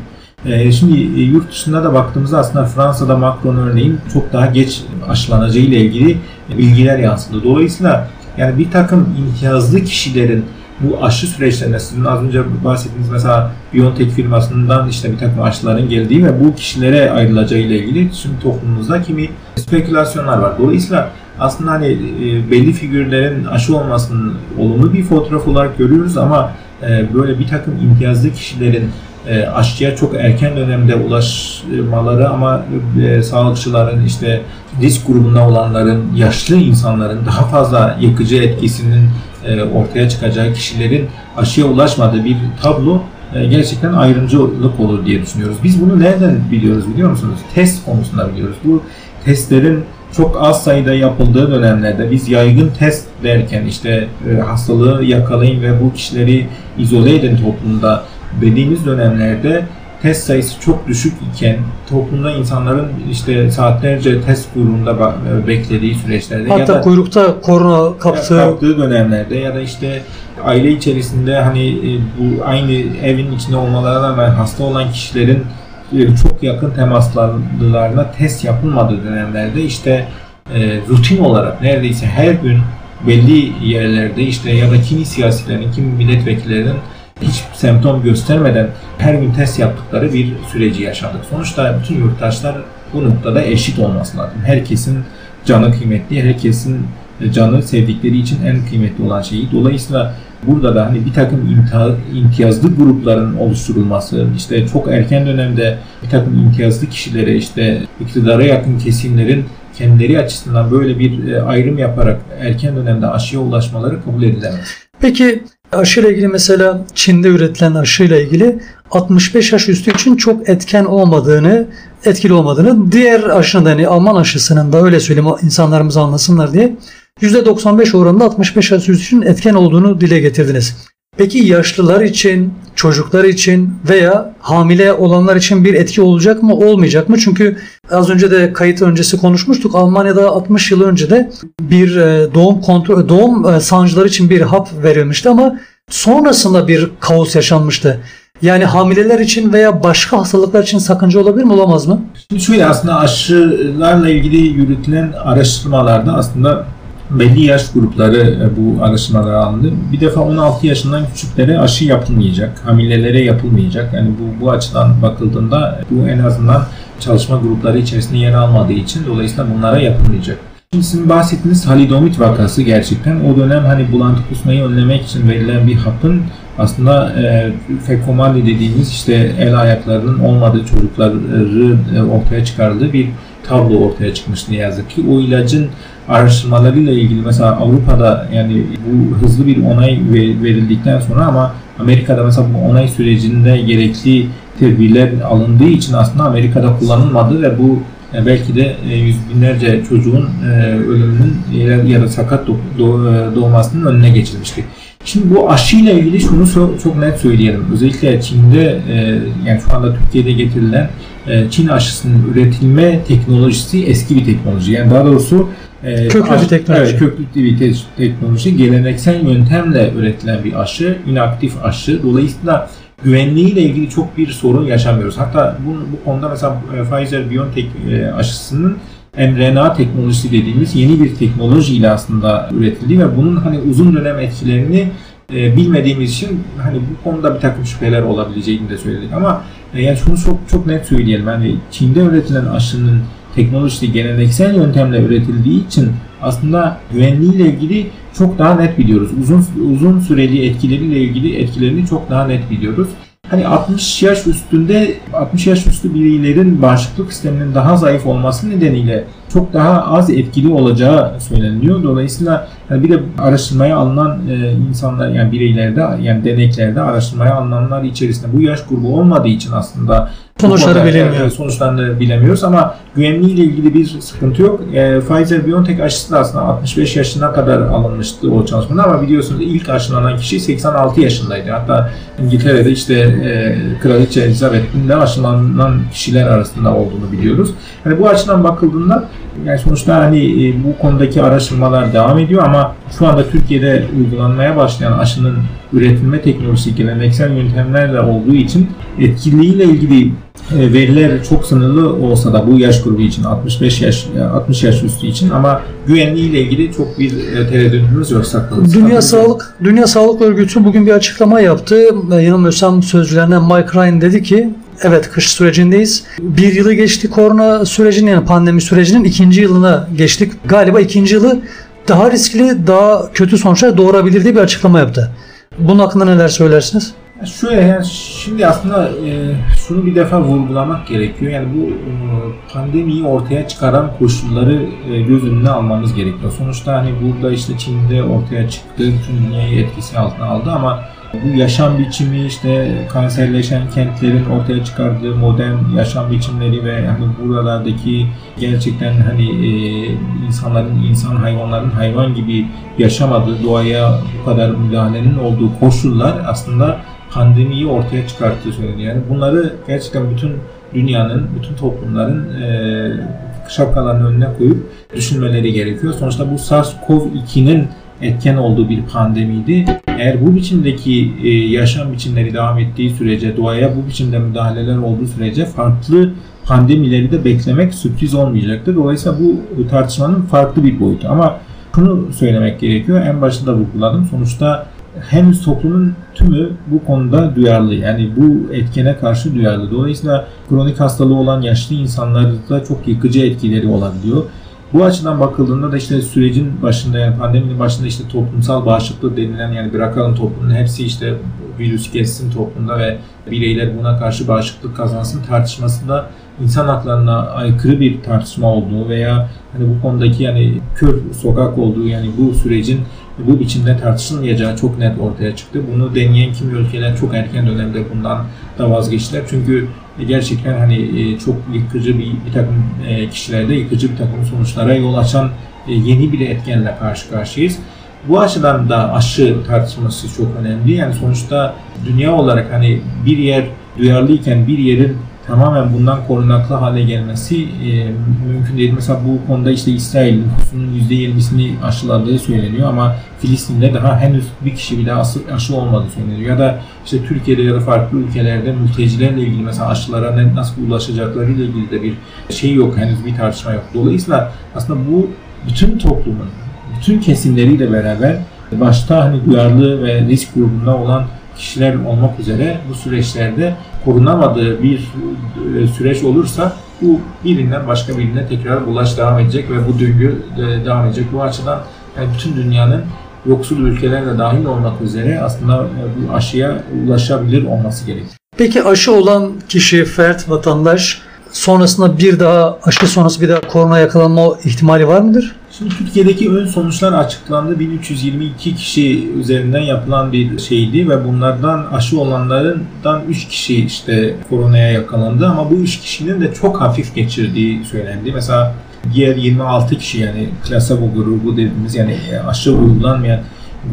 E, şimdi e, yurt dışında da baktığımızda aslında Fransa'da Macron örneğin çok daha geç aşılanacağı ile ilgili bilgiler yansıdı. Dolayısıyla yani bir takım imtiyazlı kişilerin bu aşı süreçlerinde sizin az önce bahsettiğiniz mesela Biontech firmasından işte bir takım aşıların geldiği ve bu kişilere ayrılacağı ile ilgili şimdi toplumumuzda kimi spekülasyonlar var. Dolayısıyla aslında hani e, belli figürlerin aşı olmasının olumlu bir fotoğraf olarak görüyoruz ama e, böyle bir takım imtiyazlı kişilerin e, aşçıya çok erken dönemde ulaşmaları ama e, sağlıkçıların işte risk grubunda olanların, yaşlı insanların daha fazla yakıcı etkisinin e, ortaya çıkacağı kişilerin aşıya ulaşmadığı bir tablo e, gerçekten ayrımcılık olur diye düşünüyoruz. Biz bunu nereden biliyoruz biliyor musunuz? Test konusunda biliyoruz. Bu testlerin çok az sayıda yapıldığı dönemlerde biz yaygın test derken işte e, hastalığı yakalayın ve bu kişileri izole edin toplumda dediğimiz dönemlerde test sayısı çok düşük iken toplumda insanların işte saatlerce test kuyruğunda beklediği süreçlerde Hatta ya da kuyrukta korona kaptığı kaptığı dönemlerde ya da işte aile içerisinde hani e, bu aynı evin içinde olmalarına rağmen hasta olan kişilerin e, çok yakın temaslarına test yapılmadığı dönemlerde işte e, rutin olarak neredeyse her gün belli yerlerde işte ya da kimi siyasilerin, kimi milletvekillerinin hiç semptom göstermeden her gün test yaptıkları bir süreci yaşadık. Sonuçta bütün yurttaşlar bu noktada eşit olması lazım. Herkesin canı kıymetli, herkesin canı sevdikleri için en kıymetli olan şeyi. Dolayısıyla burada da hani bir takım imtiyazlı grupların oluşturulması, işte çok erken dönemde bir takım imtiyazlı kişilere işte iktidara yakın kesimlerin kendileri açısından böyle bir e, ayrım yaparak erken dönemde aşıya ulaşmaları kabul edilemez. Peki aşıyla ilgili mesela Çin'de üretilen aşıyla ilgili 65 yaş üstü için çok etken olmadığını, etkili olmadığını, diğer aşının yani Alman aşısının da öyle söyleyeyim insanlarımız anlasınlar diye %95 oranında 65 yaş üstü için etken olduğunu dile getirdiniz. Peki yaşlılar için, çocuklar için veya hamile olanlar için bir etki olacak mı, olmayacak mı? Çünkü az önce de kayıt öncesi konuşmuştuk. Almanya'da 60 yıl önce de bir e, doğum kontrol doğum e, sancıları için bir hap verilmişti ama sonrasında bir kaos yaşanmıştı. Yani hamileler için veya başka hastalıklar için sakınca olabilir mi, olamaz mı? Şimdi şöyle aslında aşılarla ilgili yürütülen araştırmalarda aslında belli yaş grupları e, bu araştırmalara alındı. Bir defa 16 yaşından küçüklere aşı yapılmayacak, hamilelere yapılmayacak. Yani bu, bu açıdan bakıldığında bu en azından çalışma grupları içerisinde yer almadığı için dolayısıyla bunlara yapılmayacak. Şimdi sizin bahsettiğiniz halidomit vakası gerçekten o dönem hani bulantı kusmayı önlemek için verilen bir hapın aslında e, fekomali dediğimiz işte el ayaklarının olmadığı çocukları e, ortaya çıkardığı bir tablo ortaya çıkmış ne yazık ki. O ilacın araştırmalarıyla ilgili mesela Avrupa'da yani bu hızlı bir onay verildikten sonra ama Amerika'da mesela bu onay sürecinde gerekli tedbirler alındığı için aslında Amerika'da kullanılmadı ve bu e, belki de e, yüz binlerce çocuğun e, ölümünün ya da sakat doğmasının önüne geçilmişti. Şimdi bu aşıyla ilgili şunu çok net söyleyelim. Özellikle Çin'de yani şu anda Türkiye'de getirilen Çin aşısının üretilme teknolojisi eski bir teknoloji. Yani daha doğrusu e, köklü bir teknoloji. Evet, köklü bir teknoloji. Geleneksel yöntemle üretilen bir aşı, inaktif aşı. Dolayısıyla güvenliğiyle ilgili çok bir sorun yaşamıyoruz. Hatta bu, bu konuda mesela e, Pfizer-BioNTech e, aşısının mRNA teknolojisi dediğimiz yeni bir teknoloji ile aslında üretildi ve bunun hani uzun dönem etkilerini e, bilmediğimiz için hani bu konuda bir takım şüpheler olabileceğini de söyledik ama e, yani şunu çok çok net söyleyelim hani Çin'de üretilen aşının teknolojisi geleneksel yöntemle üretildiği için aslında güvenliğiyle ilgili çok daha net biliyoruz. Uzun uzun süreli etkileriyle ilgili etkilerini çok daha net biliyoruz. Hani 60 yaş üstünde 60 yaş üstü bireylerin bağışıklık sisteminin daha zayıf olması nedeniyle çok daha az etkili olacağı söyleniyor. Dolayısıyla yani bir de araştırmaya alınan e, insanlar yani bireylerde yani deneklerde araştırmaya alınanlar içerisinde bu yaş grubu olmadığı için aslında sonuçları bilemiyoruz. Sonuçlarını bilemiyoruz ama güvenliğiyle ilgili bir sıkıntı yok. E, Pfizer-BioNTech aşısı da aslında 65 yaşına kadar alınmıştı o çalışmada ama biliyorsunuz ilk aşılanan kişi 86 yaşındaydı. Hatta İngiltere'de işte e, Kraliçe Elizabeth'in de aşılanan kişiler arasında olduğunu biliyoruz. Yani bu açıdan bakıldığında yani sonuçta hani e, bu konudaki araştırmalar devam ediyor ama şu anda Türkiye'de uygulanmaya başlayan aşının üretilme teknolojisi geleneksel yöntemlerle olduğu için etkiliğiyle ilgili e, veriler çok sınırlı olsa da bu yaş grubu için 65 yaş 60 yaş üstü için ama güvenliği ile ilgili çok bir e, tereddütümüz yok saklımız. Dünya Sağlık Dünya Sağlık Örgütü bugün bir açıklama yaptı. Yanılmıyorsam sözcülerinden Mike Ryan dedi ki Evet kış sürecindeyiz. Bir yılı geçti korona sürecinin yani pandemi sürecinin ikinci yılına geçtik. Galiba ikinci yılı daha riskli, daha kötü sonuçlar doğurabilir diye bir açıklama yaptı. Bunun hakkında neler söylersiniz? Şöyle yani şimdi aslında e, şunu bir defa vurgulamak gerekiyor. Yani bu e, pandemiyi ortaya çıkaran koşulları e, göz önüne almamız gerekiyor. Sonuçta hani burada işte Çin'de ortaya çıktı, tüm dünyayı etkisi altına aldı ama bu yaşam biçimi işte kanserleşen kentlerin ortaya çıkardığı modern yaşam biçimleri ve hani buralardaki gerçekten hani e, insanların insan hayvanların hayvan gibi yaşamadığı doğaya bu kadar müdahalenin olduğu koşullar aslında pandemiyi ortaya çıkarttığı söyleniyor. Yani bunları gerçekten bütün dünyanın, bütün toplumların e, şapkalarının önüne koyup düşünmeleri gerekiyor. Sonuçta bu SARS-CoV-2'nin etken olduğu bir pandemiydi. Eğer bu biçimdeki e, yaşam biçimleri devam ettiği sürece, doğaya bu biçimde müdahaleler olduğu sürece farklı pandemileri de beklemek sürpriz olmayacaktır. Dolayısıyla bu tartışmanın farklı bir boyutu. Ama şunu söylemek gerekiyor. En başında vurguladım. Sonuçta henüz toplumun tümü bu konuda duyarlı. Yani bu etkene karşı duyarlı. Dolayısıyla kronik hastalığı olan yaşlı insanlarda çok yıkıcı etkileri olabiliyor. Bu açıdan bakıldığında da işte sürecin başında yani pandeminin başında işte toplumsal bağışıklık denilen yani bırakalım toplumun hepsi işte virüs geçsin toplumda ve bireyler buna karşı bağışıklık kazansın tartışmasında insan haklarına aykırı bir tartışma olduğu veya hani bu konudaki yani kör sokak olduğu yani bu sürecin bu biçimde tartışılmayacağı çok net ortaya çıktı. Bunu deneyen kimi ülkeler çok erken dönemde bundan da vazgeçtiler. Çünkü gerçekten hani e, çok yıkıcı bir, bir takım e, kişilerde yıkıcı bir takım sonuçlara yol açan e, yeni bir etkenle karşı karşıyayız. Bu açıdan da aşı tartışması çok önemli. Yani sonuçta dünya olarak hani bir yer duyarlıyken bir yerin tamamen bundan korunaklı hale gelmesi e, mümkün değil. Mesela bu konuda işte İsrail nüfusunun %20'sini aşıladığı söyleniyor ama Filistin'de daha henüz bir kişi bile aşı, aşı olmadığı söyleniyor. Ya da işte Türkiye'de ya da farklı ülkelerde mültecilerle ilgili mesela aşılara nasıl ulaşacakları ile ilgili de bir şey yok. Henüz bir tartışma yok. Dolayısıyla aslında bu bütün toplumun, bütün kesimleriyle beraber başta hani duyarlı ve risk grubunda olan kişiler olmak üzere bu süreçlerde korunamadığı bir e, süreç olursa bu birinden başka birine tekrar bulaş devam edecek ve bu döngü devam edecek. Bu açıdan yani bütün dünyanın yoksul ülkeler de dahil olmak üzere aslında e, bu aşıya ulaşabilir olması gerekiyor. Peki aşı olan kişi, fert, vatandaş sonrasında bir daha aşı sonrası bir daha korona yakalanma ihtimali var mıdır? Şimdi Türkiye'deki ön sonuçlar açıklandı. 1322 kişi üzerinden yapılan bir şeydi ve bunlardan aşı olanlardan 3 kişi işte koronaya yakalandı ama bu 3 kişinin de çok hafif geçirdiği söylendi. Mesela diğer 26 kişi yani klasabo grubu dediğimiz yani aşı uygulanmayan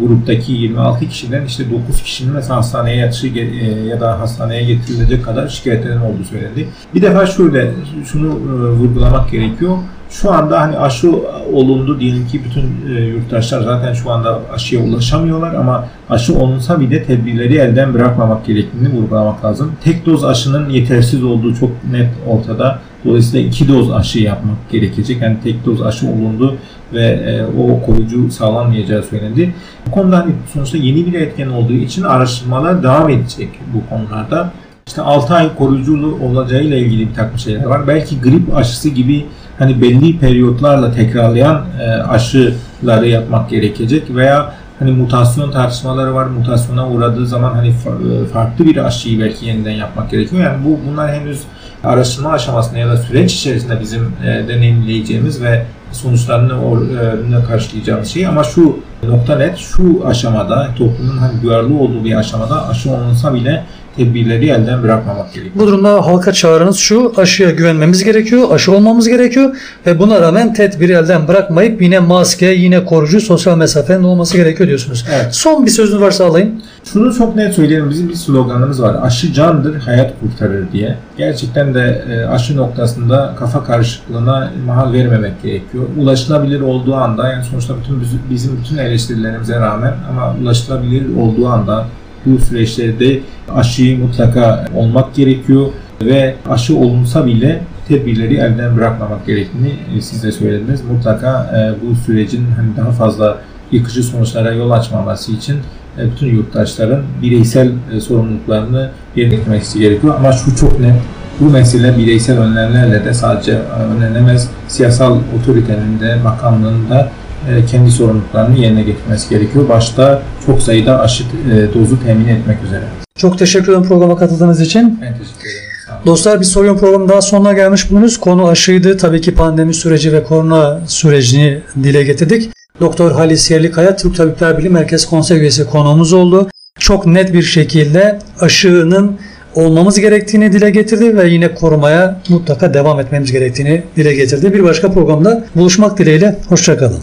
gruptaki 26 kişiden işte 9 kişinin mesela hastaneye yatışı e, ya da hastaneye getirilecek kadar şikayetlerin olduğu söylendi. Bir defa şöyle şunu e, vurgulamak gerekiyor. Şu anda hani aşı olundu diyelim ki bütün e, yurttaşlar zaten şu anda aşıya ulaşamıyorlar ama aşı olunsa bile tedbirleri elden bırakmamak gerektiğini vurgulamak lazım. Tek doz aşının yetersiz olduğu çok net ortada. Dolayısıyla iki doz aşı yapmak gerekecek. Yani tek doz aşı olundu ve e, o koruyucu sağlanmayacağı söylendi. Bu konuda hani sonuçta yeni bir etken olduğu için araştırmalar devam edecek bu konularda. İşte 6 ay koruyuculu olacağıyla ilgili bir takım şeyler var. Belki grip aşısı gibi hani belli periyotlarla tekrarlayan e, aşıları yapmak gerekecek veya hani mutasyon tartışmaları var. Mutasyona uğradığı zaman hani e, farklı bir aşıyı belki yeniden yapmak gerekiyor. Yani bu bunlar henüz araştırma aşamasında ya da süreç içerisinde bizim e, deneyimleyeceğimiz ve sonuçlarını e, karşılayacağımız şey ama şu nokta net şu aşamada toplumun hani duyarlı olduğu bir aşamada aşı olunsa bile tedbirleri elden bırakmamak gerekiyor. Bu durumda halka çağrınız şu, aşıya güvenmemiz gerekiyor, aşı olmamız gerekiyor ve buna rağmen tedbiri elden bırakmayıp yine maske, yine koruyucu, sosyal mesafenin olması gerekiyor diyorsunuz. Evet. Son bir sözünüz varsa alayım. Şunu çok net söyleyelim. Bizim bir sloganımız var. Aşı candır, hayat kurtarır diye. Gerçekten de e, aşı noktasında kafa karışıklığına mahal vermemek gerekiyor. Ulaşılabilir olduğu anda yani sonuçta bütün bizim bütün eleştirilerimize rağmen ama ulaşılabilir olduğu anda bu süreçlerde aşıyı mutlaka olmak gerekiyor. ve aşı olunsa bile tedbirleri elden bırakmamak gerektiğini e, siz de söylediniz. Mutlaka e, bu sürecin hani daha fazla yıkıcı sonuçlara yol açmaması için e, bütün yurttaşların bireysel sorumluluklarını yerine getirmesi gerekiyor. Ama şu çok net, bu mesele bireysel önlemlerle de sadece önlenemez. Siyasal otoritenin de, bakanlığın da kendi sorumluluklarını yerine getirmesi gerekiyor. Başta çok sayıda aşı e, dozu temin etmek üzere. Çok teşekkür ederim programa katıldığınız için. Ben teşekkür ederim. Dostlar bir soruyorum programı daha sonuna gelmiş bulunuz. Konu aşıydı. Tabii ki pandemi süreci ve korona sürecini dile getirdik. Doktor Halis Yerlikaya Türk Tabipler Birliği Merkez Konsey Üyesi konuğumuz oldu. Çok net bir şekilde aşının olmamız gerektiğini dile getirdi ve yine korumaya mutlaka devam etmemiz gerektiğini dile getirdi. Bir başka programda buluşmak dileğiyle. Hoşçakalın.